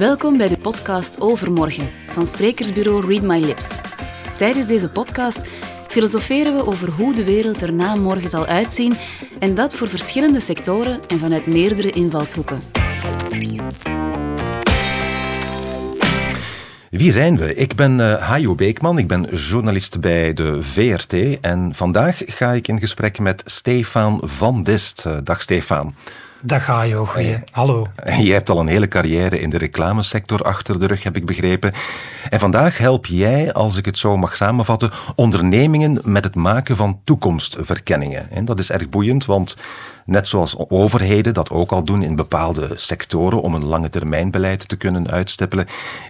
Welkom bij de podcast Overmorgen van sprekersbureau Read My Lips. Tijdens deze podcast filosoferen we over hoe de wereld er na morgen zal uitzien en dat voor verschillende sectoren en vanuit meerdere invalshoeken. Wie zijn we? Ik ben uh, Hajo Beekman, ik ben journalist bij de VRT en vandaag ga ik in gesprek met Stefan van Dist. Uh, dag Stefan. Dag Hajo, goeie. Hallo. Je hebt al een hele carrière in de reclamesector achter de rug, heb ik begrepen. En vandaag help jij, als ik het zo mag samenvatten, ondernemingen met het maken van toekomstverkenningen. En dat is erg boeiend, want Net zoals overheden dat ook al doen in bepaalde sectoren om een lange termijnbeleid te kunnen uitstippelen,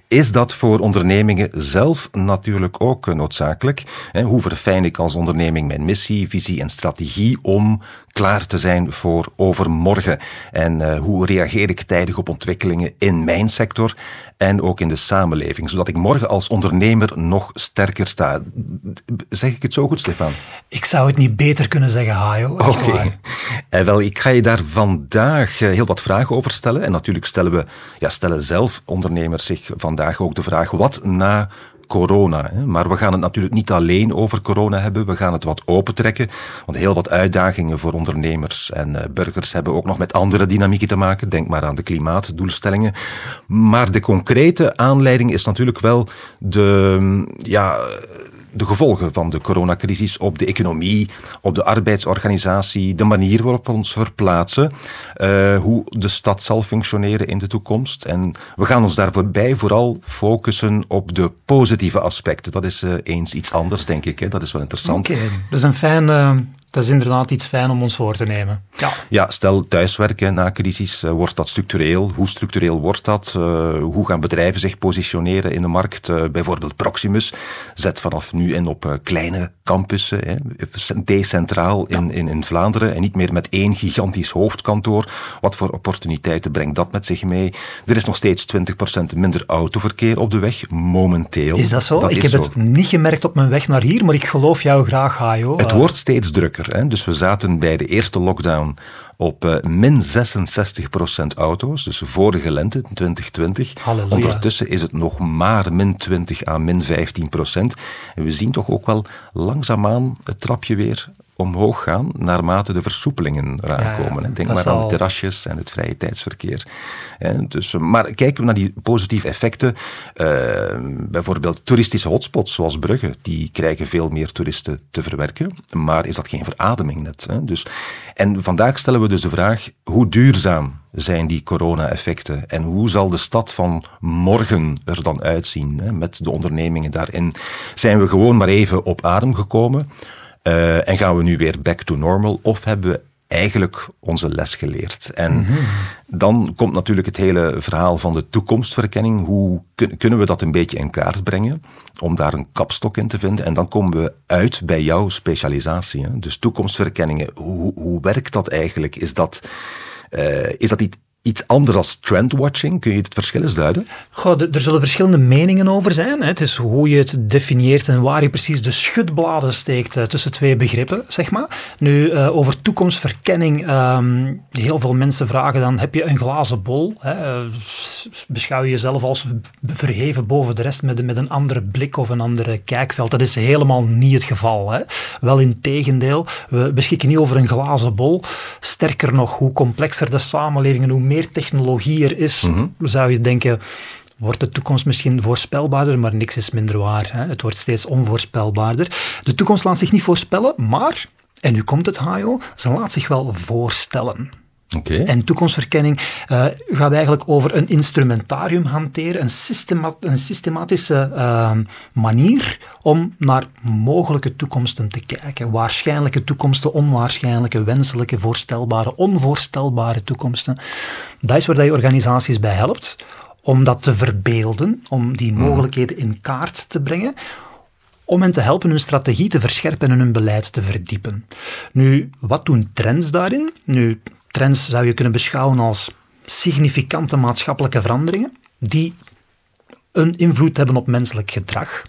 is dat voor ondernemingen zelf natuurlijk ook noodzakelijk. Hoe verfijn ik als onderneming mijn missie, visie en strategie om klaar te zijn voor overmorgen? En uh, hoe reageer ik tijdig op ontwikkelingen in mijn sector en ook in de samenleving, zodat ik morgen als ondernemer nog sterker sta? Zeg ik het zo goed, Stefan? Ik zou het niet beter kunnen zeggen, Hajo. Oké. Okay. Wel, ik ga je daar vandaag eh, heel wat vragen over stellen. En natuurlijk stellen we, ja, stellen zelf ondernemers zich vandaag ook de vraag: wat na corona. Maar we gaan het natuurlijk niet alleen over corona hebben. We gaan het wat opentrekken. Want heel wat uitdagingen voor ondernemers en eh, burgers hebben ook nog met andere dynamieken te maken. Denk maar aan de klimaatdoelstellingen. Maar de concrete aanleiding is natuurlijk wel de, ja, de gevolgen van de coronacrisis op de economie, op de arbeidsorganisatie, de manier waarop we ons verplaatsen, uh, hoe de stad zal functioneren in de toekomst. En we gaan ons daar voorbij vooral focussen op de positieve aspecten. Dat is uh, eens iets anders, denk ik. Hè. Dat is wel interessant. Oké, dat is een fijn uh, dat is inderdaad iets fijn om ons voor te nemen. Ja, ja stel thuiswerken na crisis, uh, wordt dat structureel? Hoe structureel wordt dat? Uh, hoe gaan bedrijven zich positioneren in de markt? Uh, bijvoorbeeld Proximus zet vanaf nu in op kleine campussen, hè, decentraal in, in, in Vlaanderen en niet meer met één gigantisch hoofdkantoor. Wat voor opportuniteiten brengt dat met zich mee? Er is nog steeds 20% minder autoverkeer op de weg, momenteel. Is dat zo? Dat ik heb zo. het niet gemerkt op mijn weg naar hier, maar ik geloof jou graag, Hajo. Het wordt steeds drukker. Hè? Dus we zaten bij de eerste lockdown op uh, min 66% auto's, dus vorige lente in 2020. Halleluja. Ondertussen is het nog maar min 20 à min 15%. En we zien toch ook wel langzaamaan het trapje weer omhoog gaan naarmate de versoepelingen eraan komen. Denk maar aan de terrasjes en het vrije tijdsverkeer. Dus, maar kijken we naar die positieve effecten. Uh, bijvoorbeeld toeristische hotspots zoals Brugge, die krijgen veel meer toeristen te verwerken. Maar is dat geen verademing net? Hè? Dus, en vandaag stellen we dus de vraag, hoe duurzaam zijn die corona-effecten? En hoe zal de stad van morgen er dan uitzien hè, met de ondernemingen daarin? Zijn we gewoon maar even op adem gekomen? Uh, en gaan we nu weer back to normal? Of hebben we eigenlijk onze les geleerd? En mm -hmm. dan komt natuurlijk het hele verhaal van de toekomstverkenning. Hoe kun, kunnen we dat een beetje in kaart brengen? Om daar een kapstok in te vinden. En dan komen we uit bij jouw specialisatie. Hè? Dus toekomstverkenningen, hoe, hoe werkt dat eigenlijk? Is dat, uh, is dat iets iets anders als trendwatching? Kun je het verschil eens duiden? Goh, er zullen verschillende meningen over zijn. Het is hoe je het definieert en waar je precies de schutbladen steekt eh, tussen twee begrippen, zeg maar. Nu, uh, over toekomstverkenning. Um, heel veel mensen vragen dan, heb je een glazen bol? Beschouw je jezelf als verheven boven de rest met, met een andere blik of een andere kijkveld? Dat is helemaal niet het geval. Wel in tegendeel, we beschikken niet over een glazen bol. Sterker nog, hoe complexer de samenleving en hoe meer technologie er is, mm -hmm. zou je denken, wordt de toekomst misschien voorspelbaarder, maar niks is minder waar. Hè? Het wordt steeds onvoorspelbaarder. De toekomst laat zich niet voorspellen, maar, en nu komt het, Hajo, ze laat zich wel voorstellen. Okay. En toekomstverkenning uh, gaat eigenlijk over een instrumentarium hanteren, een, een systematische uh, manier om naar mogelijke toekomsten te kijken. Waarschijnlijke toekomsten, onwaarschijnlijke, wenselijke, voorstelbare, onvoorstelbare toekomsten. Dat is waar je organisaties bij helpt om dat te verbeelden, om die mogelijkheden in kaart te brengen om hen te helpen hun strategie te verscherpen en hun beleid te verdiepen. Nu, wat doen trends daarin? Nu, Trends zou je kunnen beschouwen als significante maatschappelijke veranderingen die een invloed hebben op menselijk gedrag.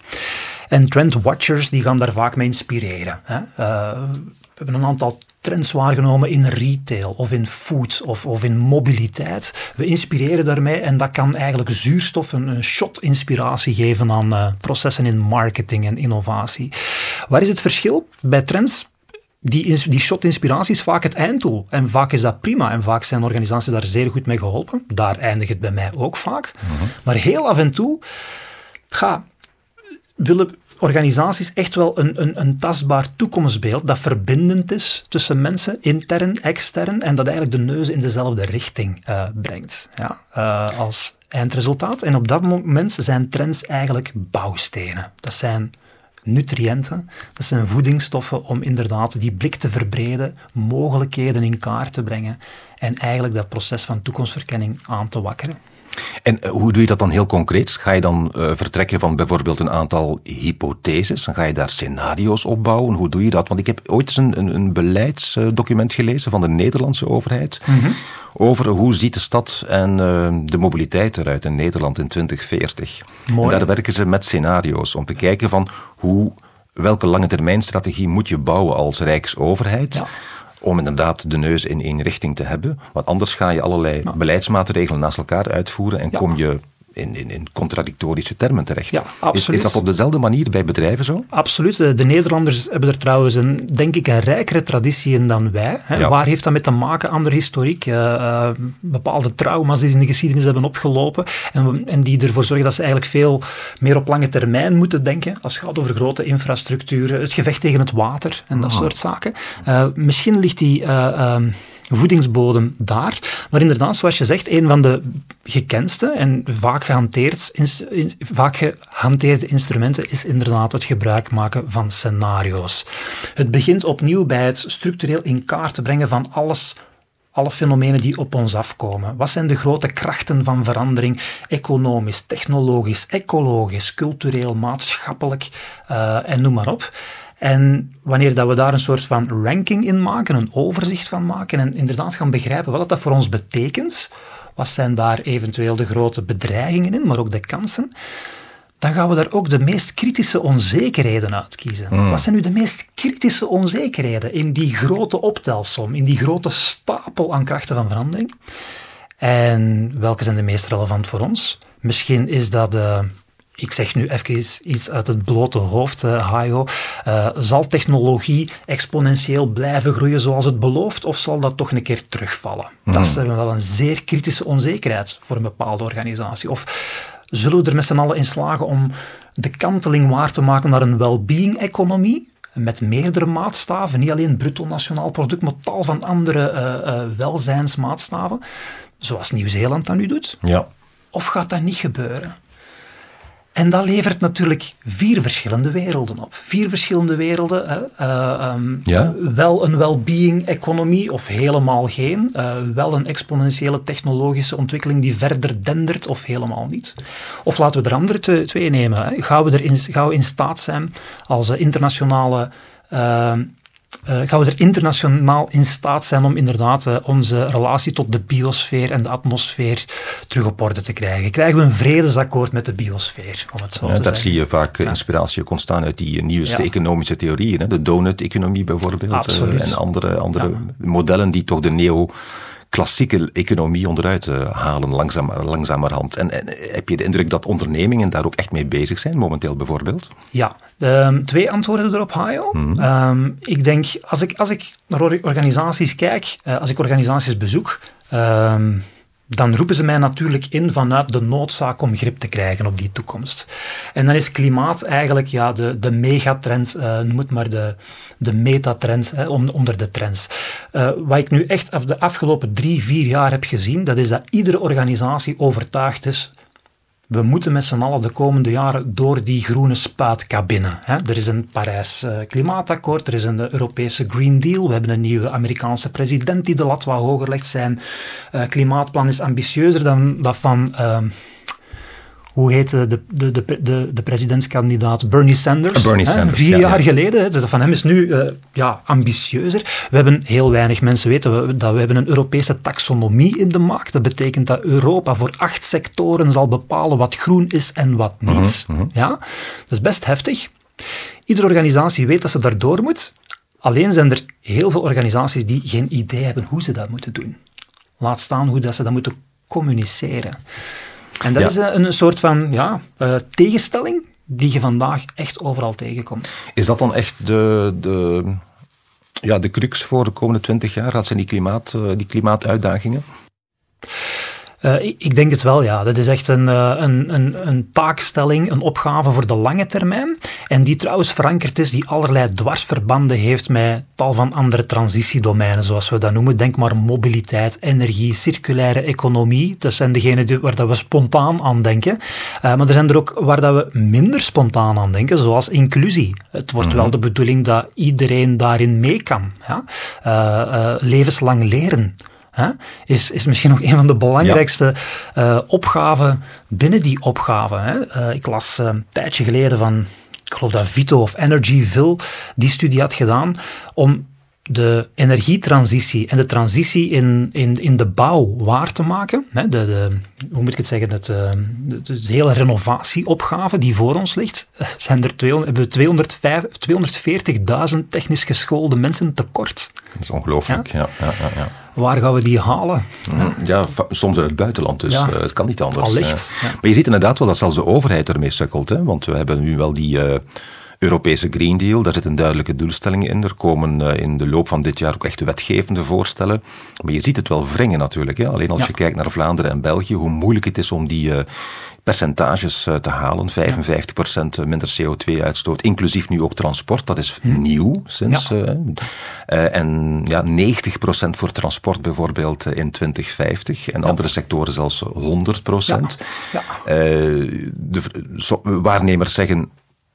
En trendwatchers die gaan daar vaak mee inspireren. Hè. Uh, we hebben een aantal trends waargenomen in retail of in food of, of in mobiliteit. We inspireren daarmee en dat kan eigenlijk zuurstof, een, shot inspiratie geven aan uh, processen in marketing en innovatie. Waar is het verschil? Bij trends die, die shot inspiratie is vaak het einddoel. En vaak is dat prima. En vaak zijn organisaties daar zeer goed mee geholpen. Daar eindigt het bij mij ook vaak. Mhm. Maar heel af en toe ga, willen organisaties echt wel een, een, een tastbaar toekomstbeeld dat verbindend is tussen mensen, intern, extern, en dat eigenlijk de neus in dezelfde richting uh, brengt ja, uh, als eindresultaat. En op dat moment zijn trends eigenlijk bouwstenen. Dat zijn nutriënten, dat zijn voedingsstoffen om inderdaad die blik te verbreden, mogelijkheden in kaart te brengen en eigenlijk dat proces van toekomstverkenning aan te wakkeren. En eh, hoe doe je dat dan heel concreet? Ga je dan uh, vertrekken van bijvoorbeeld een aantal hypotheses? Dan ga je daar scenario's opbouwen? Hoe doe je dat? Want ik heb ooit eens een, een, een beleidsdocument gelezen van de Nederlandse overheid mm over hoe ziet de stad en uh, de mobiliteit eruit in Nederland in 2040. Mooi. En daar werken ze met scenario's om te kijken van hoe, welke lange termijn strategie moet je bouwen als Rijksoverheid. Ja om inderdaad de neus in één richting te hebben. Want anders ga je allerlei beleidsmaatregelen naast elkaar uitvoeren en kom je in, in, in contradictorische termen terecht. Ja, absoluut. Is, is, dat op dezelfde manier bij bedrijven zo? Absoluut. De Nederlanders hebben er trouwens een, denk ik, een rijkere traditie in dan wij. Hè. Waar heeft dat mee te maken? Andere historiek, uh, bepaalde trauma's die ze in de geschiedenis hebben opgelopen en, en, die ervoor zorgen dat ze eigenlijk veel meer op lange termijn moeten denken als het gaat over grote infrastructuur, het gevecht tegen het water en dat ah. soort zaken. Uh, misschien ligt die... Ehm, voedingsbodem daar. Maar inderdaad, zoals je zegt, een van de gekendste en vaak, gehanteerd, vaak gehanteerde instrumenten is inderdaad het gebruik maken van scenario's. Het begint opnieuw bij het structureel in kaart brengen van alles alle fenomenen die op ons afkomen. Wat zijn de grote krachten van verandering, economisch, technologisch, ecologisch, cultureel, maatschappelijk uh, en noem maar op. En wanneer dat we daar een soort van ranking in maken, een overzicht van maken en inderdaad gaan begrijpen wat dat voor ons betekent, wat zijn daar eventueel de grote bedreigingen in, maar ook de kansen, dan gaan we daar ook de meest kritische onzekerheden uitkiezen. Mm. Wat zijn nu de meest kritische onzekerheden in die grote optelsom, in die grote stapel aan krachten van verandering? En welke zijn de meest relevant voor ons? Misschien is dat de ik zeg nu even iets uit het blote hoofd, uh, Hayo. Uh, zal technologie exponentieel blijven groeien zoals het belooft, of zal dat toch een keer terugvallen? Dat is mhm. wel een zeer kritische onzekerheid voor een bepaalde organisatie. Of zullen we er met z'n allen in slagen om de kanteling waar te maken naar een well-being-economie? Met meerdere maatstaven, niet alleen bruto nationaal product, maar tal van andere uh, welzijnsmaatstaven, zoals Nieuw-Zeeland dat nu doet? Ja. Of gaat dat niet gebeuren? En dat levert natuurlijk vier verschillende werelden op. Vier verschillende werelden. Uh, um, Wel een well-being-economie of helemaal geen. Uh, wel een exponentiële technologische ontwikkeling die verder dendert of helemaal niet. Of laten we er andere twee nemen. Hè. Gaan, we er in, gaan we in staat zijn als internationale ehm, uh, gaan we er internationaal in staat zijn om inderdaad uh, onze relatie tot de biosfeer en de atmosfeer terug op orde te krijgen? Krijgen we een vredesakkoord met de biosfeer, om het zo ja, te daar zie je vaak uh, inspiratie ook ontstaan uit die nieuwste economische theorieën. Hè? De donut-economie bijvoorbeeld en andere, andere modellen die toch de neo klassieke economie onderuit uh, halen, langzaam, langzamerhand. En, en, heb je de indruk dat ondernemingen daar ook echt mee bezig zijn, momenteel bijvoorbeeld? Ja, um, twee antwoorden erop, Hayo. Hmm. Ehm, ik denk, als ik, als ik naar organisaties kijk, uh, als ik organisaties bezoek, ehm, dan roepen ze mij natuurlijk in vanuit de noodzaak om grip te krijgen op die toekomst. En dan is klimaat eigenlijk ja, de, de megatrend, uh, noem het maar de, de metatrend hè, onder de trends. Uh, wat ik nu echt de afgelopen drie, vier jaar heb gezien, dat is dat iedere organisatie overtuigd is we moeten met z'n allen de komende jaren door die groene spuitcabine. Hè. Er is een Parijs uh, Klimaatakkoord, er is een Europese Green Deal, we hebben een nieuwe Amerikaanse president die de lat wat hoger legt. Zijn uh, klimaatplan is ambitieuzer dan dat van... Hoe heet de, de, de, de, de presidentskandidaat Bernie Sanders. Bernie Sanders vier jaar geleden. Dat van hem is nu uh, ja, ambitieuzer. We hebben heel weinig mensen weten we, dat we hebben een Europese taxonomie in de maak. Dat betekent dat Europa voor acht sectoren zal bepalen wat groen is en wat niet. Mhm, mhm. Ja? Dat is best heftig. Iedere organisatie weet dat ze daardoor moet. Alleen zijn er heel veel organisaties die geen idee hebben hoe ze dat moeten doen. Laat staan hoe dat ze dat moeten communiceren. En dat is een, een, soort van ja, uh, tegenstelling die je vandaag echt overal tegenkomt. Is dat dan echt de, de, ja, de crux voor de komende twintig jaar? Dat zijn die, klimaat, uh, die klimaatuitdagingen? Uh, ik denk het wel, ja. Dat is echt een, uh, een, een, een, taakstelling, een opgave voor de lange termijn. En die trouwens verankerd is, die allerlei dwarsverbanden heeft met tal van andere transitiedomeinen, zoals we dat noemen. Denk maar mobiliteit, energie, circulaire economie. Dat zijn degenen waar dat we spontaan aan denken. Uh, maar er zijn er ook waar dat we minder spontaan aan denken, zoals inclusie. Het wordt wel mhm. de bedoeling dat iedereen daarin mee kan. Ja? levenslang leren is, is misschien nog een van de belangrijkste ja. uh, opgaven binnen die opgave. Hè. Uh, ik las uh, een tijdje geleden van, ik geloof dat Vito of Energyville die studie had gedaan om de energietransitie en de transitie in, in, in de bouw waar te maken. Hè, de, de, hoe moet ik het zeggen? Het, de, de, hele renovatieopgave die voor ons ligt. Zijn er 200, hebben we 240.000 technisch geschoolde mensen tekort. Dat is ongelooflijk, ja. ja, ja, ja waar gaan we die halen? Ja, soms in het buitenland, dus uh, het kan niet anders. Allicht. Maar je ziet inderdaad wel dat zelfs de overheid ermee sukkelt. Hè? Want we hebben nu wel die uh, Europese Green Deal, daar zitten duidelijke doelstellingen in. Er komen uh, in de loop van dit jaar ook echt wetgevende voorstellen. Maar je ziet het wel wringen natuurlijk. Hè? Alleen als je kijkt naar Vlaanderen en België, hoe moeilijk het is om die percentages te halen. 55% minder CO2-uitstoot, inclusief nu ook transport. Dat is hm. nieuw sinds. Ja. Uh, en ja, 90% voor transport bijvoorbeeld in 2050. En andere sectoren zelfs 100%. Ja. Ja. de waarnemers zeggen.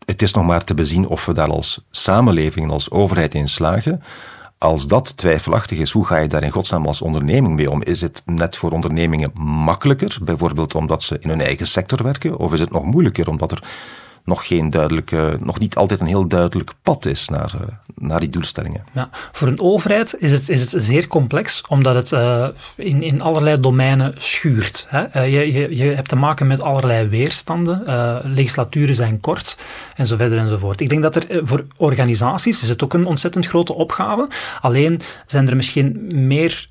Het is nog maar te bezien of we daar als samenleving en als overheid in slagen. Als dat twijfelachtig is, hoe ga je daar in godsnaam als onderneming mee om? Is het net voor ondernemingen makkelijker, bijvoorbeeld omdat ze in hun eigen sector werken? Of is het nog moeilijker omdat er nog geen duidelijke, nog niet altijd een heel duidelijk pad is naar, uh, naar die doelstellingen. Ja, voor een overheid is het, is het zeer complex, omdat het uh, in, in allerlei domeinen schuurt. Hè? Uh, je, je, je hebt te maken met allerlei weerstanden, legislaturen zijn kort, en zo verder enzovoort. Ik denk dat er voor organisaties is het ook een ontzettend grote opgave, alleen zijn er misschien meer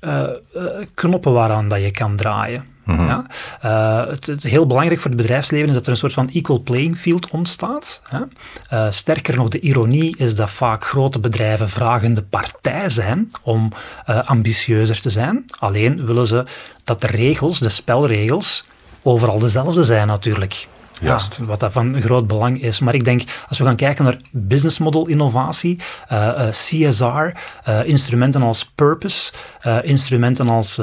knoppen waaraan dat je kan draaien. Mhm. ja? Uh, het, het, heel belangrijk voor het bedrijfsleven is dat er een soort van equal playing field ontstaat. Uh, sterker nog, de ironie is dat vaak grote bedrijven vragende partij zijn om uh, ambitieuzer te zijn. Alleen willen ze dat de regels, de spelregels, overal dezelfde zijn natuurlijk. Ja, wat dat van groot belang is. Maar ik denk, als we gaan kijken naar business model innovatie, uh, uh, CSR, uh, instrumenten als purpose, instrumenten als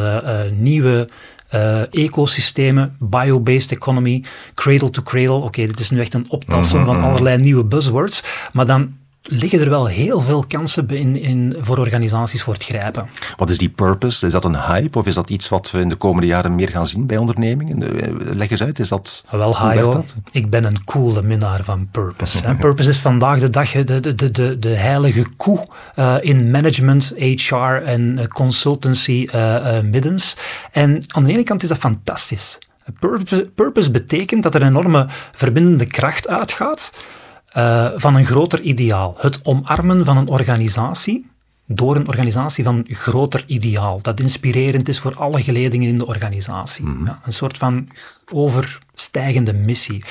nieuwe uh, ecosystemen, bio-based economy, cradle to cradle. Oké, dit is nu echt een optassen mhm, van mhm. allerlei nieuwe buzzwords. Maar dan liggen er wel heel veel kansen in, in, voor organisaties voor het grijpen. Wat is die purpose? Is dat een hype of is dat iets wat we in de komende jaren meer gaan zien bij ondernemingen? Eh, leg eens uit, is dat... Wel, Hajo, ik ben een coole minnaar van purpose. purpose is vandaag de dag de, de, de, de heilige koe uh, in management, HR en uh, consultancy middens. En aan de ene kant is dat fantastisch. Purpose, purpose betekent dat er een enorme verbindende kracht uitgaat uh, van een groter ideaal. Het omarmen van een organisatie door een organisatie van groter ideaal, dat inspirerend is voor alle geledingen in de organisatie. Mhm. ja, een soort van overstijgende missie.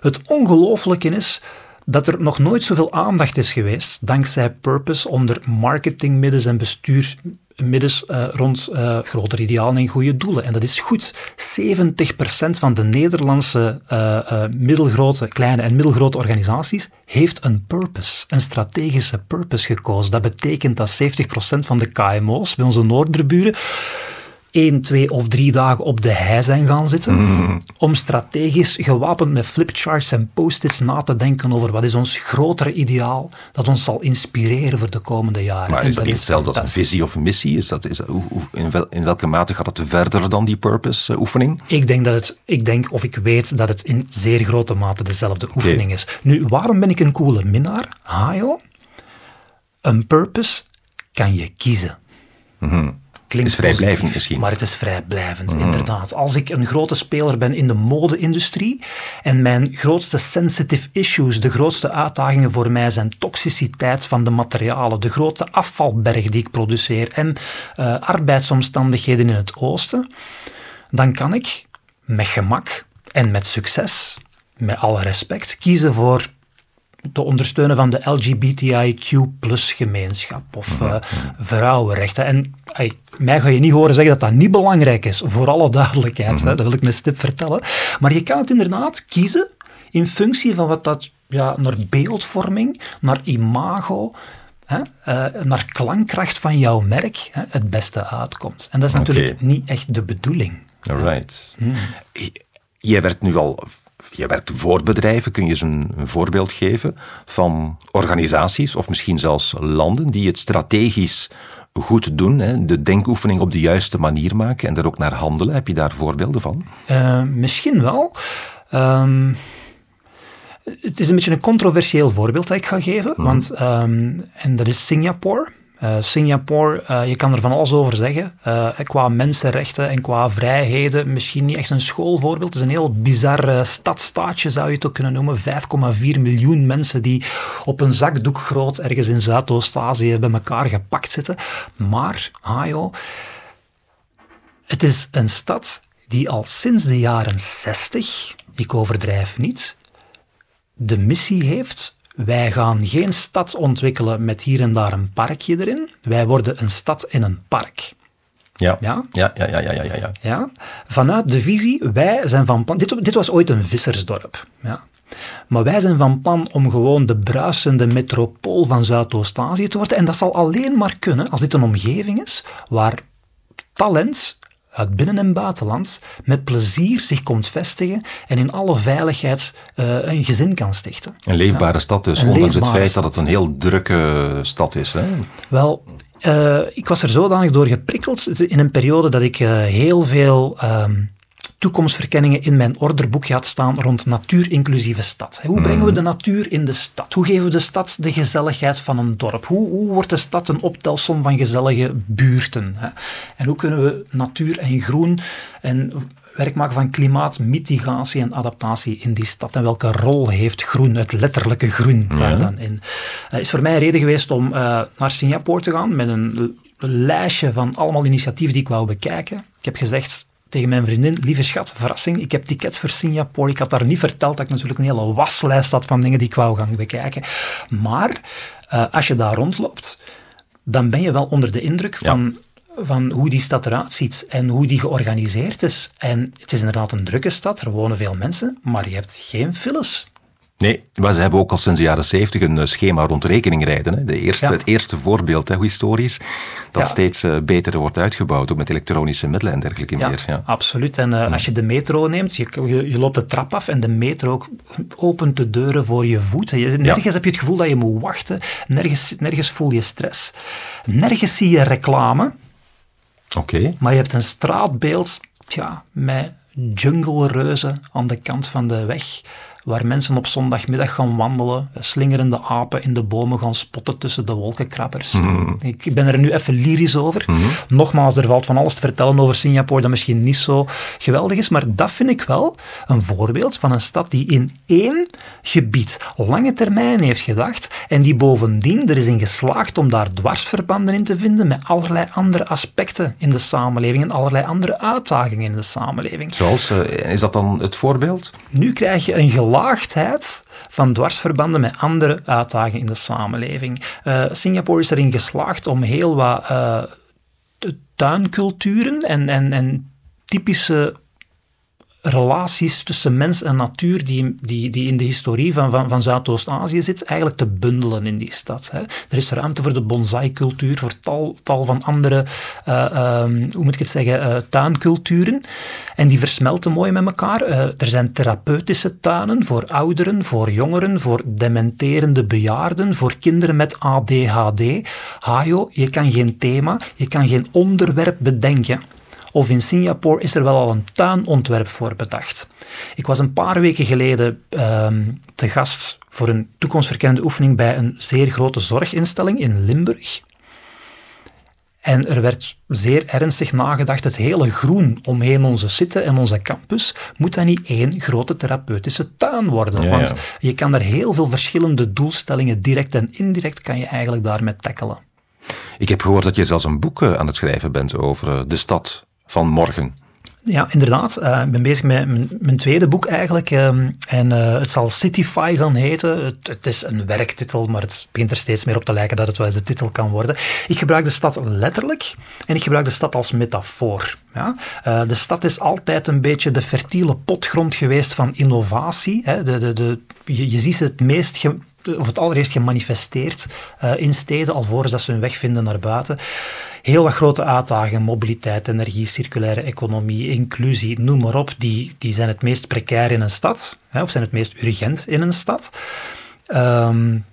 Het ongelooflijke is dat er nog nooit zoveel aandacht is geweest, dankzij Purpose, onder marketingmiddels en bestuur middels uh, rond uh, grotere idealen en goede doelen. En dat is goed. 70% van de Nederlandse uh, middelgrote, kleine en middelgrote organisaties heeft een purpose, een strategische purpose gekozen. Dat betekent dat 70% van de KMO's bij onze noorderburen één, twee of drie dagen op de hei zijn gaan zitten. Mm. Om strategisch, gewapend met flipcharts en post-its na te denken over wat is ons grotere ideaal dat ons zal inspireren voor de komende jaren. Maar is dat, niet hetzelfde als een visie of een missie? Is dat, is dat, in, wel, in, welke mate gaat het verder dan die purpose-oefening? ik denk dat het, ik denk of ik weet dat het in zeer grote mate dezelfde oefening is. Nu, waarom ben ik een coole minnaar? Hajo, een purpose kan je kiezen. Mm klinkt is vrijblijvend misschien. Maar het is vrijblijvend, mm. inderdaad. Als ik een grote speler ben in de mode-industrie en mijn grootste sensitive issues, de grootste uitdagingen voor mij zijn toxiciteit van de materialen, de grote afvalberg die ik produceer en uh, arbeidsomstandigheden in het oosten, dan kan ik met gemak en met succes, met alle respect, kiezen voor te ondersteunen van de LGBTIQ plus gemeenschap of uh, vrouwenrechten. En mij ga je niet horen zeggen dat dat niet belangrijk is, voor alle duidelijkheid. hè, dat wil ik met stip vertellen. Maar je kan het inderdaad kiezen in functie van wat dat ja, naar beeldvorming, naar imago, hè, uh, naar klankkracht van jouw merk hè, het beste uitkomt. En dat is natuurlijk niet echt de bedoeling. Right. Hmm. Jij werd nu al je werkt voor bedrijven. Kun je eens een, een, voorbeeld geven van organisaties of misschien zelfs landen die het strategisch goed doen, hè, de denkoefening op de juiste manier maken en daar ook naar handelen? Heb je daar voorbeelden van? Uh, misschien wel. Um, het is een beetje een controversieel voorbeeld dat ik ga geven, mm. want, um, en dat is Singapore. Uh, Singapore, uh, je kan er van alles over zeggen. Uh, qua mensenrechten en qua vrijheden, misschien niet echt een schoolvoorbeeld. Het is een heel bizar stadstaatje, zou je het ook kunnen noemen. 5,4 miljoen mensen die op een zakdoek groot ergens in Zuidoost-Azië bij elkaar gepakt zitten. Maar, ah het is een stad die al sinds de jaren 60, ik overdrijf niet, de missie heeft wij gaan geen stad ontwikkelen met hier en daar een parkje erin. Wij worden een stad in een park. Ja. Ja? Ja, ja, ja, ja, ja, ja. Vanuit de visie, wij zijn van plan... Dit, dit was ooit een vissersdorp. Ja. Maar wij zijn van plan om gewoon de bruisende metropool van Zuidoost-Azië te worden. En dat zal alleen maar kunnen als dit een omgeving is waar talent uit binnen- en buitenland met plezier zich komt vestigen en in alle veiligheid uh, een gezin kan stichten. Een leefbare stad dus, ondanks het feit dat het een heel drukke stad is. Hè? Wel, uh, ik was er zodanig door geprikkeld in een periode dat ik uh, heel veel... Uh, toekomstverkenningen in mijn orderboek gaat staan rond natuurinclusieve stad. Hoe brengen we de natuur in de stad? Hoe geven we de stad de gezelligheid van een dorp? Hoe, hoe wordt de stad een optelsom van gezellige buurten? En hoe kunnen we natuur en groen en werk maken van klimaatmitigatie en adaptatie in die stad. En welke rol heeft groen, het letterlijke groen, daar dan in? Het is voor mij een reden geweest om uh, naar Singapore te gaan met een lijstje van allemaal initiatieven die ik wou bekijken. Ik heb gezegd, tegen mijn vriendin, lieve schat, verrassing, ik heb tickets voor Singapore. Ik had daar niet verteld dat ik natuurlijk een hele waslijst had van dingen die ik wou gaan bekijken. Maar uh, als je daar rondloopt, dan ben je wel onder de indruk van, van hoe die stad eruit ziet en hoe die georganiseerd is. En het is inderdaad een drukke stad, er wonen veel mensen, maar je hebt geen files. Nee, maar ze hebben ook al sinds de jaren zeventig een eh, schema rond rekeningrijden. Hè. De eerste, Het eerste voorbeeld, hè, historisch, dat steeds uh, beter wordt uitgebouwd, ook met elektronische middelen en dergelijke meer. Ja, absoluut. En uh, als je de metro neemt, je, je, loopt de trap af en de metro ook opent de deuren voor je voet. Je, nergens heb je het gevoel dat je moet wachten, nergens, nergens voel je stress. Nergens zie je reclame. Oké. Maar je hebt een straatbeeld tja, met jungle-reuzen aan de kant van de weg waar mensen op zondagmiddag gaan wandelen, slingerende apen in de bomen gaan spotten tussen de wolkenkrabbers. Mhm. Ik ben er nu even lyrisch over. Mhm. Nogmaals, er valt van alles te vertellen over Singapore dat misschien niet zo geweldig is, maar dat vind ik wel een voorbeeld van een stad die in één gebied lange termijn heeft gedacht en die bovendien er is in geslaagd om daar dwarsverbanden in te vinden met allerlei andere aspecten in de samenleving en allerlei andere uitdagingen in de samenleving. Zoals, uh, is dat dan het voorbeeld? Nu krijg je een van dwarsverbanden met andere uitdagingen in de samenleving. Uh, Singapore is erin geslaagd om heel wat uh, tuinculturen en, en, en typische relaties tussen mens en natuur die, die, die in de historie van, van, van Zuidoost-Azië zit, eigenlijk te bundelen in die stad. Hè. Er is ruimte voor de bonsai-cultuur, voor tal, tal van andere, uh, um, hoe moet ik het zeggen, uh, tuinculturen. En die versmelten mooi met elkaar. Uh, er zijn therapeutische tuinen voor ouderen, voor jongeren, voor dementerende bejaarden, voor kinderen met ADHD. Hajo, je kan geen thema, je kan geen onderwerp bedenken of in Singapore is er wel al een tuinontwerp voor bedacht. Ik was een paar weken geleden ehm, te gast voor een toekomstverkennende oefening bij een zeer grote zorginstelling in Limburg. En er werd zeer ernstig nagedacht, het hele groen omheen onze zitten en onze campus, moet dat niet één grote therapeutische tuin worden? Want je kan er heel veel verschillende doelstellingen, direct en indirect, kan je eigenlijk daarmee tackelen. Ik heb gehoord dat je zelfs een boek eh, aan het schrijven bent over eh, de stad van morgen. Ja, inderdaad. Uh, ik ben bezig met mijn, tweede boek eigenlijk. Ehm, en uh, het zal Cityfy gaan heten. Het, het, is een werktitel, maar het begint er steeds meer op te lijken dat het wel eens de titel kan worden. Ik gebruik de stad letterlijk en ik gebruik de stad als metafoor. Ja? Uh, de stad is altijd een beetje de fertiele potgrond geweest van innovatie. Hè? De, de, de, je, je ziet het meest of het allereerst gemanifesteerd uh, in steden, alvorens dat ze hun weg vinden naar buiten. Heel wat grote uitdagingen, mobiliteit, energie, circulaire economie, inclusie, noem maar op, die, die zijn het meest precair in een stad, hè, of zijn het meest urgent in een stad. Um,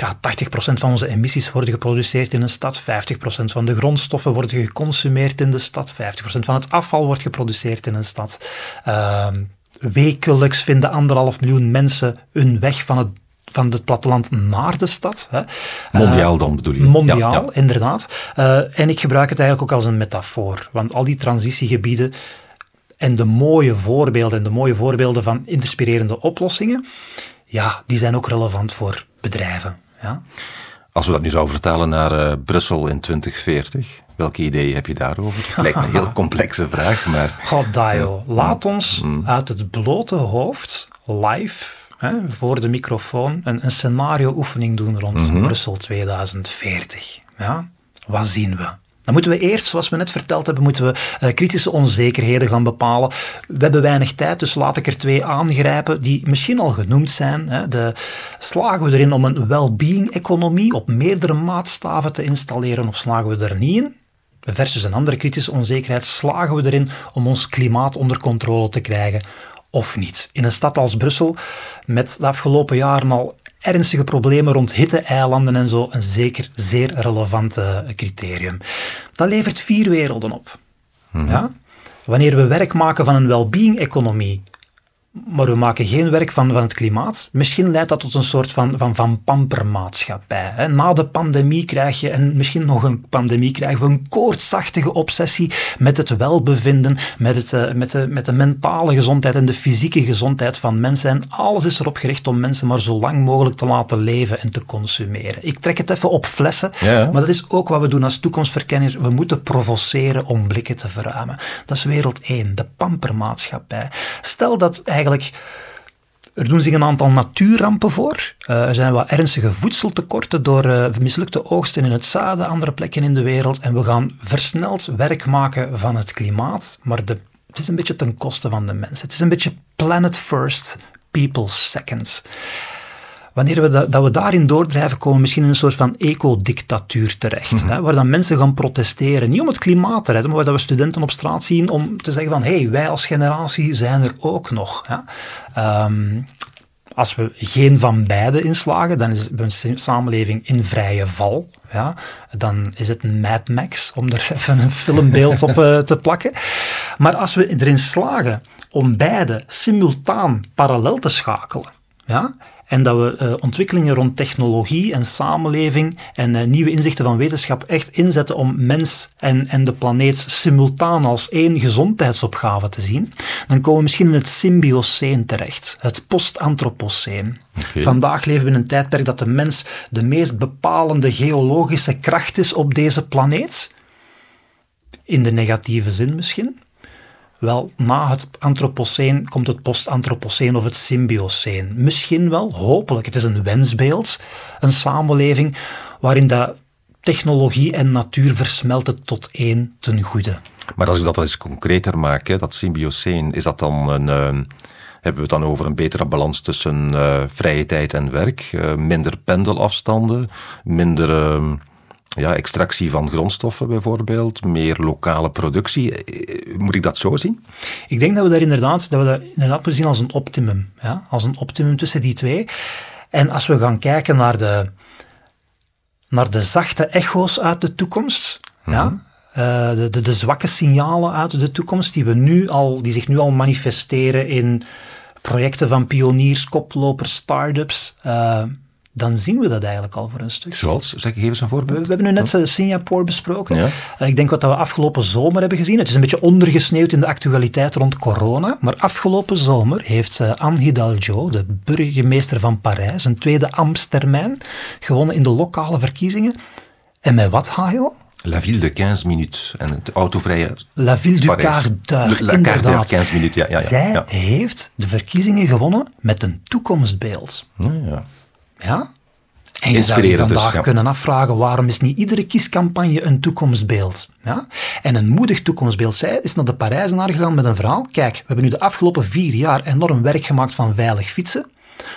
ja, 80% van onze emissies worden geproduceerd in een stad, 50% van de grondstoffen worden geconsumeerd in de stad, 50% van het afval wordt geproduceerd in een stad. Uh, wekelijks vinden anderhalf miljoen mensen hun weg van het van het platteland naar de stad. Hè. Mondiaal dan bedoel je? Mondiaal, inderdaad. Uh, en ik gebruik het eigenlijk ook als een metafoor. Want al die transitiegebieden en de mooie voorbeelden en de mooie voorbeelden van inspirerende oplossingen, ja, die zijn ook relevant voor bedrijven. Ja. Als we dat nu zouden vertalen naar uh, Brussel in 2040, welke ideeën heb je daarover? Lijkt me een heel complexe vraag, maar... God, Dio, laat ons mm. uit het blote hoofd live hè, voor de microfoon een, een scenario-oefening doen rond mhm. Brussel 2040. Ja? Wat zien we? Dan moeten we eerst, zoals we net verteld hebben, moeten we uh, kritische onzekerheden gaan bepalen. We hebben weinig tijd, dus laat ik er twee aangrijpen die misschien al genoemd zijn. Hè. De, slagen we erin om een well-being-economie op meerdere maatstaven te installeren of slagen we er niet in? Versus een andere kritische onzekerheid, slagen we erin om ons klimaat onder controle te krijgen of niet. In een stad als Brussel, met de afgelopen jaren al ernstige problemen rond hitte-eilanden en zo, een zeker zeer relevant criterium. Dat levert vier werelden op. Mhm. ja? Wanneer we werk maken van een well-being-economie, maar we maken geen werk van, van het klimaat. Misschien leidt dat tot een soort van, van, van pampermaatschappij. Hè. Na de pandemie krijg je, en misschien nog een pandemie, krijgen we een koortsachtige obsessie met het welbevinden, met, het, uh, met, de, met de mentale gezondheid en de fysieke gezondheid van mensen. En alles is erop gericht om mensen maar zo lang mogelijk te laten leven en te consumeren. Ik trek het even op flessen, maar dat is ook wat we doen als toekomstverkenners. We moeten provoceren om blikken te verruimen. Dat is wereld 1, de pampermaatschappij. Stel dat eigenlijk er doen zich een aantal natuurrampen voor. Uh, er zijn wat ernstige voedseltekorten door uh, mislukte oogsten in het zuiden, andere plekken in de wereld. En we gaan versneld werk maken van het klimaat. Maar het is een beetje ten koste van de mensen. Het is een beetje planet first, people second. Wanneer we dat, dat, we daarin doordrijven, komen we misschien in een soort van ecodictatuur terecht. Mhm. hè, waar dan mensen gaan protesteren. Niet om het klimaat te redden, maar waar we studenten op straat zien om te zeggen van hé, hey, wij als generatie zijn er ook nog. Hè. Um, als we geen van beide inslagen, dan is een samenleving in vrije val. Ja, dan is het Mad Max, om er even een filmbeeld op uh, te plakken. Maar als we erin slagen om beide simultaan parallel te schakelen, ja, en dat we uh, ontwikkelingen rond technologie en samenleving en uh, nieuwe inzichten van wetenschap echt inzetten om mens en, en de planeet simultaan als één gezondheidsopgave te zien, dan komen we misschien in het symbioceen terecht, het post-antropoceen. Vandaag leven we in een tijdperk dat de mens de meest bepalende geologische kracht is op deze planeet. In de negatieve zin misschien. Wel, na het antropoceen komt het post-antropoceen of het symbioceen. Misschien wel, hopelijk. Het is een wensbeeld, een samenleving waarin dat technologie en natuur versmelten tot één ten goede. Maar als ik dat eens concreter maak, hè, dat symbioceen, is dat dan een... Uh, hebben we het dan over een betere balans tussen uh, vrije tijd en werk, uh, minder pendelafstanden, minder ehm, ja, extractie van grondstoffen bijvoorbeeld, meer lokale productie. Eh, moet ik dat zo zien? Ik denk dat we daar inderdaad, dat we dat inderdaad moeten zien als een optimum. Ja? Als een optimum tussen die twee. En als we gaan kijken naar de, naar de zachte echo's uit de toekomst, ja? Mhm. Eh, de, de, de, zwakke signalen uit de toekomst die, we nu al, die zich nu al manifesteren in projecten van pioniers, koplopers, start-ups, uh, dan zien we dat eigenlijk al voor een stuk. Zoals? Zeg, geef eens een voorbeeld. We, hebben nu net oh. Singapore besproken. Ja. Eh, ik denk wat we afgelopen zomer hebben gezien. Het is een beetje ondergesneeuwd in de actualiteit rond corona. Maar afgelopen zomer heeft uh, Anne Hidalgo, de burgemeester van Parijs, een tweede ambtstermijn, gewonnen in de lokale verkiezingen. En met wat, Hajo? La Ville de 15 minutes. En het autovrije La Ville du Quart d'heure, La Quart d'heure, 15 minutes, ja. ja, ja Zij ja. heeft de verkiezingen gewonnen met een toekomstbeeld. Ja, ja. Ja? En je zou je vandaag dus, kunnen afvragen, waarom is niet iedere kiescampagne een toekomstbeeld? Ja? En een moedig toekomstbeeld. Zij is naar de Parijzenaar gegaan met een verhaal. Kijk, we hebben nu de afgelopen vier jaar enorm werk gemaakt van veilig fietsen.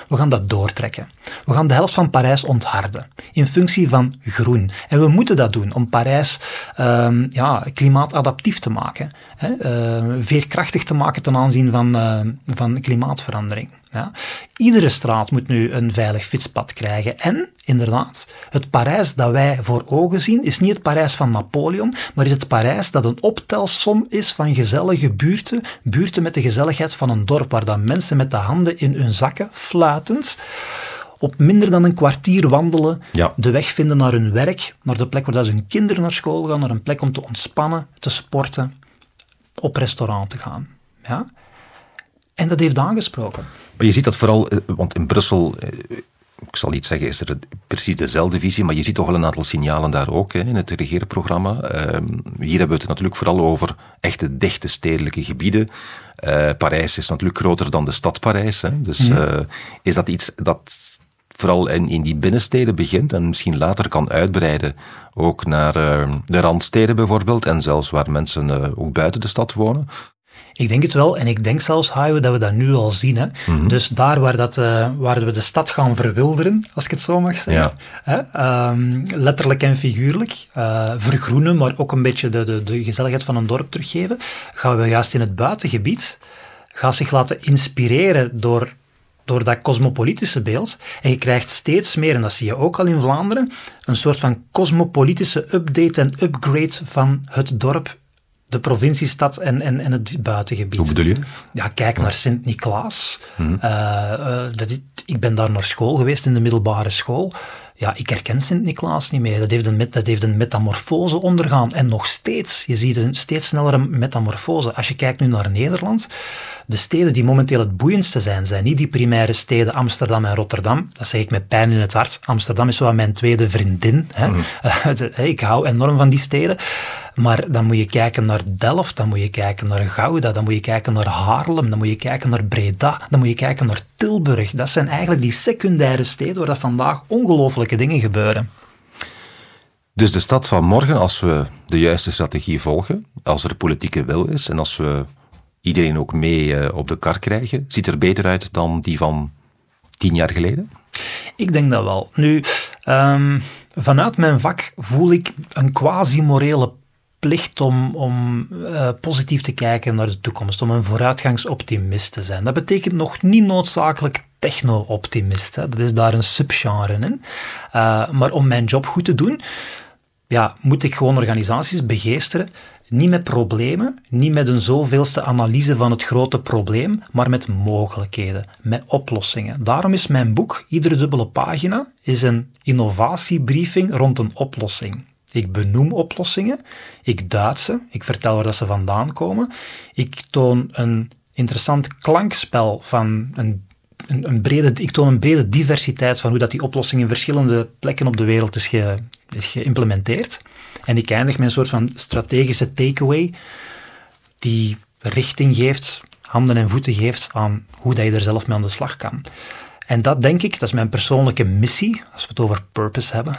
We gaan dat doortrekken. We gaan de helft van Parijs ontharden in functie van groen. En we moeten dat doen om Parijs uh, ja, klimaatadaptief te maken, hè, uh, veerkrachtig te maken ten aanzien van, uh, van klimaatverandering. Ja. Iedere straat moet nu een veilig fietspad krijgen. En, inderdaad, het Parijs dat wij voor ogen zien, is niet het Parijs van Napoleon, maar is het Parijs dat een optelsom is van gezellige buurten, buurten met de gezelligheid van een dorp, waar dan mensen met de handen in hun zakken, fluitend, op minder dan een kwartier wandelen, de weg vinden naar hun werk, naar de plek waar ze hun kinderen naar school gaan, naar een plek om te ontspannen, te sporten, op restaurant te gaan. Ja? En dat heeft aangesproken. Maar je ziet dat vooral, eh, want in Brussel, eh, ik zal niet zeggen, is er precies dezelfde visie, maar je ziet toch wel een aantal signalen daar ook in het regeerprogramma. Ehm, hier hebben we het natuurlijk vooral over echte dichte stedelijke gebieden. Uh, Parijs is natuurlijk groter dan de stad Parijs. Hè. Dus mhm. is dat iets dat vooral in, in die binnensteden begint en misschien later kan uitbreiden ook naar de randsteden bijvoorbeeld en zelfs waar mensen ook buiten de stad wonen? Ik denk het wel. En ik denk zelfs, Hajo, dat we dat nu al zien. Hè. Mhm. Dus daar waar, dat, uh, waar we de stad gaan verwilderen, als ik het zo mag zeggen. Hè, um, letterlijk en figuurlijk. Uh, vergroenen, maar ook een beetje de, de, de gezelligheid van een dorp teruggeven. Gaan we juist in het buitengebied gaan zich laten inspireren door door dat cosmopolitische beeld. En je krijgt steeds meer, en dat zie je ook al in Vlaanderen, een soort van cosmopolitische update en upgrade van het dorp de provinciestad en, en, en het buitengebied. Hoe bedoel je? Ja, kijk naar Sint-Niklaas. Mm ik ben daar naar school geweest, in de middelbare school. Ja, ik herken Sint-Niklaas niet meer. Dat heeft, een, dat heeft een metamorfose ondergaan. En nog steeds, je ziet een steeds snellere metamorfose. Als je kijkt nu naar Nederland, de steden die momenteel het boeiendste zijn, zijn niet die primaire steden Amsterdam en Rotterdam. Dat zeg ik met pijn in het hart. Amsterdam is zo mijn tweede vriendin. Hè. Mm. ik hou enorm van die steden. Maar dan moet je kijken naar Delft, dan moet je kijken naar Gouda, dan moet je kijken naar Haarlem, dan moet je kijken naar Breda, dan moet je kijken naar Tilburg. Dat zijn eigenlijk die secundaire steden waar dat vandaag ongelofelijke dingen gebeuren. Dus de stad van morgen, als we de juiste strategie volgen, als er politieke wil is en als we iedereen ook mee eh, op de kar krijgen, ziet er beter uit dan die van tien jaar geleden? Ik denk dat wel. Nu, um, vanuit mijn vak voel ik een quasi-morele plicht om, om uh, positief te kijken naar de toekomst, om een vooruitgangsoptimist te zijn. Dat betekent nog niet noodzakelijk techno-optimist. Dat is daar een subgenre in. Uh, maar om mijn job goed te doen, ja, moet ik gewoon organisaties begeesteren niet met problemen, niet met een zoveelste analyse van het grote probleem, maar met mogelijkheden, met oplossingen. Daarom is mijn boek, iedere dubbele pagina, is een innovatiebriefing rond een oplossing. Ik benoem oplossingen, ik duid ze, ik vertel waar dat ze vandaan komen. Ik toon een interessant klankspel van een, een, een, brede, ik toon een brede diversiteit van hoe dat die oplossing in verschillende plekken op de wereld is, ge, is geïmplementeerd. En ik eindig met een soort van strategische takeaway die richting geeft, handen en voeten geeft aan hoe dat je er zelf mee aan de slag kan. En dat denk ik, dat is mijn persoonlijke missie, als we het over purpose hebben.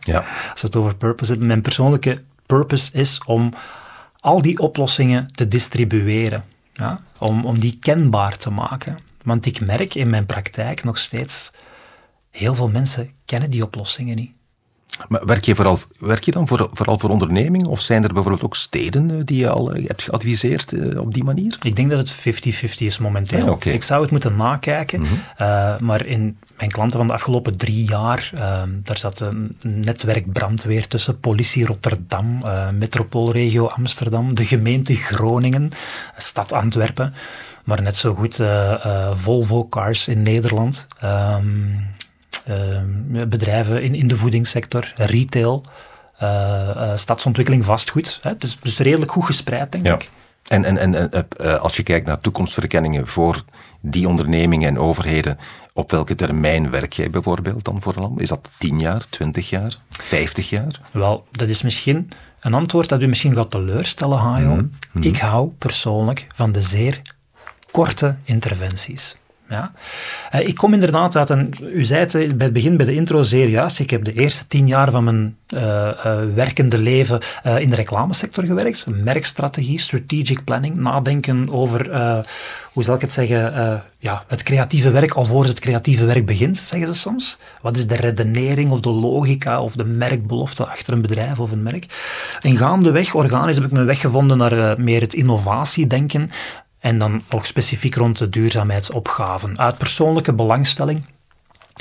Ja. als we het over purpose hebben. Mijn persoonlijke purpose is om al die oplossingen te distribueren. Ja? Om, om die kenbaar te maken. Want ik merk in mijn praktijk nog steeds, heel veel mensen kennen die oplossingen niet. Maar werk je, vooral, werk je dan voor, vooral voor ondernemingen of zijn er bijvoorbeeld ook steden eh, die je al eh, hebt geadviseerd eh, op die manier? Ik denk dat het 50-50 is momenteel. Ah, Ik zou het moeten nakijken, mhm. maar in mijn klanten van de afgelopen drie jaar, ehm, daar zat een netwerk brandweer tussen politie Rotterdam, metropoolregio Amsterdam, de gemeente Groningen, stad Antwerpen, maar net zo goed Volvo Cars in Nederland. Ehm, bedrijven in, in de voedingssector, retail, stadsontwikkeling, vastgoed. Hè. Het is dus redelijk goed gespreid, denk ik. En, en, en als je kijkt naar toekomstverkenningen voor die ondernemingen en overheden, op welke termijn werk jij bijvoorbeeld dan vooral? Is dat 10 jaar, 20 jaar, 50 jaar? Wel, dat is misschien een antwoord dat u misschien gaat teleurstellen, Hajo. Mhm, mhm. Ik hou persoonlijk van de zeer korte interventies. Ja. Uh, ik kom inderdaad uit een, u zei het bij het begin bij de intro zeer juist, ik heb de eerste tien jaar van mijn uh, werkende leven in de reclamesector gewerkt. Merkstrategie, strategic planning, nadenken over, hoe zal ik het zeggen, ja, het creatieve werk alvorens het creatieve werk begint, zeggen ze soms. Wat is de redenering of de logica of de merkbelofte achter een bedrijf of een merk? En gaandeweg, organisch, heb ik mijn weg gevonden naar meer het innovatiedenken. En dan nog specifiek rond de duurzaamheidsopgaven. Uit persoonlijke belangstelling.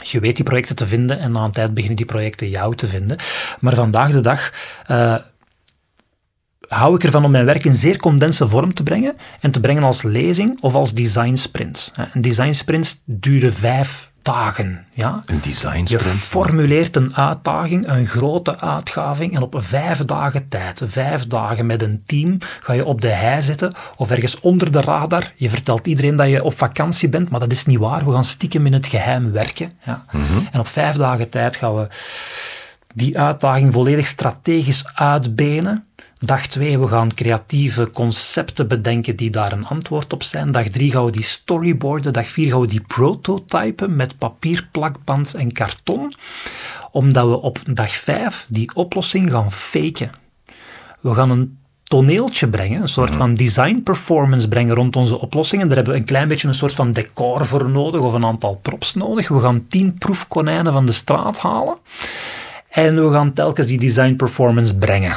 Je weet die projecten te vinden en na een tijd beginnen die projecten jou te vinden. Maar vandaag de dag uh, hou ik ervan om mijn werk in zeer condense vorm te brengen en te brengen als lezing of als design sprint. Een design sprint duurde vijf Ja? Een design Je formuleert een uitdaging, een grote uitgaving en op vijf dagen tijd, vijf dagen met een team, ga je op de hei zitten of ergens onder de radar. Je vertelt iedereen dat je op vakantie bent, maar dat is niet waar. We gaan stiekem in het geheim werken. Ja? Mhm. En op vijf dagen tijd gaan we die uitdaging volledig strategisch uitbenen. Dag 2, we gaan creatieve concepten bedenken die daar een antwoord op zijn. Dag 3 gaan we die storyboarden. Dag 4 gaan we die prototypen met papier, plakband en karton. Omdat we op dag 5 die oplossing gaan faken. We gaan een toneeltje brengen, een soort van design performance brengen rond onze oplossingen. Daar hebben we een klein beetje een soort van decor voor nodig of een aantal props nodig. We gaan tien proefkonijnen van de straat halen en we gaan telkens die design performance brengen.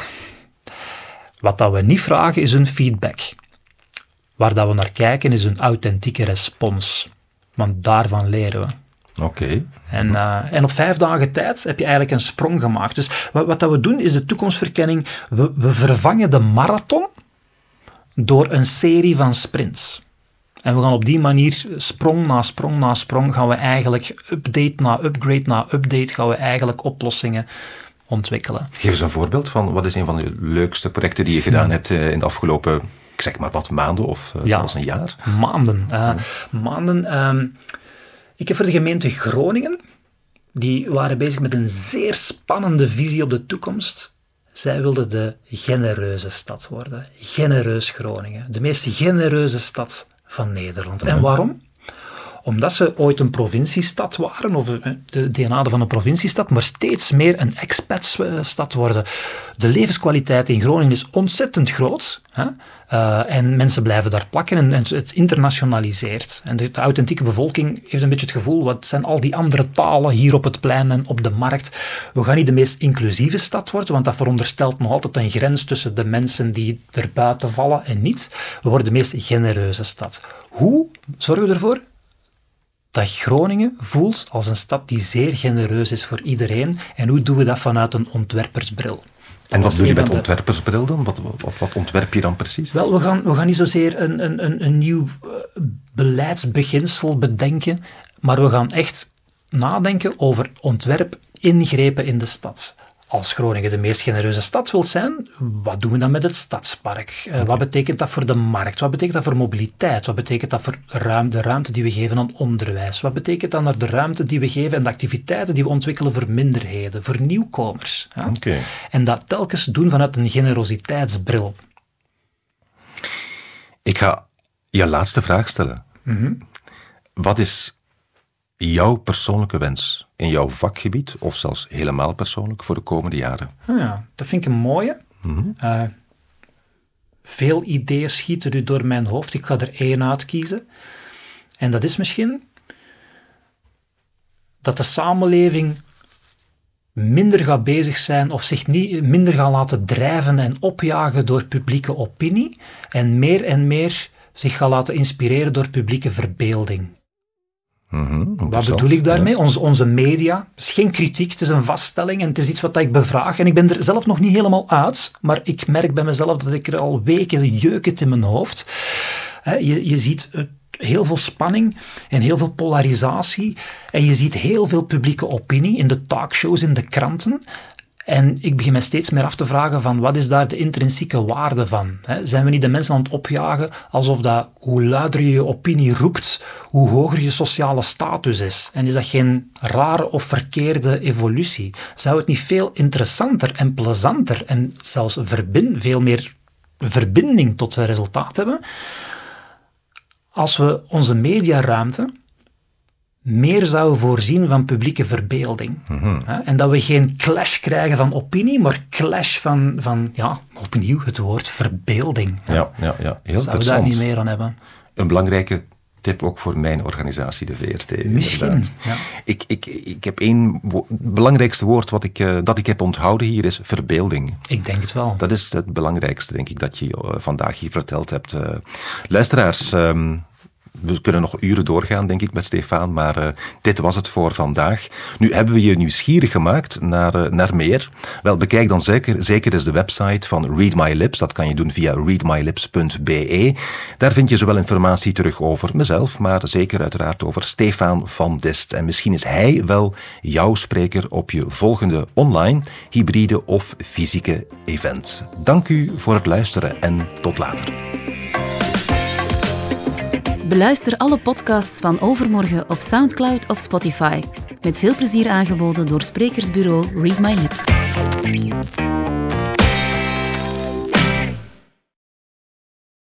Wat dat we niet vragen is een feedback. Waar dat we naar kijken is een authentieke respons. Want daarvan leren we. Oké. En, uh, en op vijf dagen tijd heb je eigenlijk een sprong gemaakt. Dus wat, wat dat we doen is de toekomstverkenning. We, we vervangen de marathon door een serie van sprints. En we gaan op die manier, sprong na sprong na sprong, gaan we eigenlijk update na upgrade na update, gaan we eigenlijk oplossingen ontwikkelen. Geef eens een voorbeeld van wat is een van de leukste projecten die je gedaan hebt eh, in de afgelopen, ik zeg maar wat, maanden of uh, zelfs een jaar? Maanden. Uh, maanden. Ehm, ik heb voor de gemeente Groningen, die waren bezig met een zeer spannende visie op de toekomst. Zij wilden de genereuze stad worden. Genereus Groningen. De meest genereuze stad van Nederland. En waarom? Omdat ze ooit een provinciestad waren, of eh, de DNA van een provinciestad, maar steeds meer een expatsstad worden. De levenskwaliteit in Groningen is ontzettend groot. Hè? Uh, en mensen blijven daar plakken en, het internationaliseert. En de, authentieke bevolking heeft een beetje het gevoel, wat zijn al die andere talen hier op het plein en op de markt? We gaan niet de meest inclusieve stad worden, want dat veronderstelt nog altijd een grens tussen de mensen die er buiten vallen en niet. We worden de meest genereuze stad. Hoe zorgen we ervoor dat Groningen voelt als een stad die zeer genereus is voor iedereen. En hoe doen we dat vanuit een ontwerpersbril? En wat doe je met de... ontwerpersbril dan? Wat, wat, wat, ontwerp je dan precies? Wel, we gaan, we gaan niet zozeer een, een, een nieuw eh, beleidsbeginsel bedenken, maar we gaan echt nadenken over ontwerp ingrepen in de stad als Groningen de meest genereuze stad wil zijn, wat doen we dan met het stadspark? Uh, wat betekent dat voor de markt? Wat betekent dat voor mobiliteit? Wat betekent dat voor ruimte, de ruimte die we geven aan onderwijs? Wat betekent dat naar de ruimte die we geven en de activiteiten die we ontwikkelen voor minderheden, voor nieuwkomers? Ja? En dat telkens doen vanuit een generositeitsbril. Ik ga je laatste vraag stellen. Mhm. Wat is jouw persoonlijke wens in jouw vakgebied, of zelfs helemaal persoonlijk, voor de komende jaren? Ah ja, dat vind ik een mooie. Mhm. Eh, veel ideeën schieten nu door mijn hoofd. Ik ga er één uitkiezen. En dat is misschien dat de samenleving minder gaat bezig zijn of zich niet, minder gaat laten drijven en opjagen door publieke opinie en meer en meer zich gaat laten inspireren door publieke verbeelding. Mm wat bedoel ik daarmee? Onze, onze media. Het is geen kritiek, het is een vaststelling en het is iets wat ik bevraag. En ik ben er zelf nog niet helemaal uit, maar ik merk bij mezelf dat ik er al weken jeuk het in mijn hoofd. Je, je ziet het heel veel spanning en heel veel polarisatie. En je ziet heel veel publieke opinie in de talkshows, in de kranten. En ik begin me steeds meer af te vragen van wat is daar de intrinsieke waarde van? Zijn we niet de mensen aan het opjagen alsof dat hoe luider je je opinie roept, hoe hoger je sociale status is? En is dat geen rare of verkeerde evolutie? Zou het niet veel interessanter en plezanter en zelfs veel meer verbinding tot zijn resultaat hebben als we onze mediaruimte meer zouden voorzien van publieke verbeelding. Mhm. En dat we geen clash krijgen van opinie, maar clash van, van ja, opnieuw het woord verbeelding. Ja, ja, ja. heel we daar niet meer aan hebben? Een belangrijke tip ook voor mijn organisatie, de VRT. Misschien, ja. ik, ik, ik heb één belangrijkste woord wat ik, uh, dat ik heb onthouden hier, is verbeelding. Ik denk het wel. Dat is het belangrijkste, denk ik, dat je uh, vandaag hier verteld hebt. Uh, luisteraars... Um, we kunnen nog uren doorgaan, denk ik, met Stefan, maar uh, dit was het voor vandaag. Nu hebben we je nieuwsgierig gemaakt naar, uh, naar meer. Wel, bekijk dan zeker, zeker eens de website van Read My Lips. Dat kan je doen via readmylips.be. Daar vind je zowel informatie terug over mezelf, maar zeker uiteraard over Stefan van Dist. En misschien is hij wel jouw spreker op je volgende online, hybride of fysieke event. Dank u voor het luisteren en tot later. Beluister alle podcasts van Overmorgen op Soundcloud of Spotify. Met veel plezier aangeboden door sprekersbureau Read My Lips.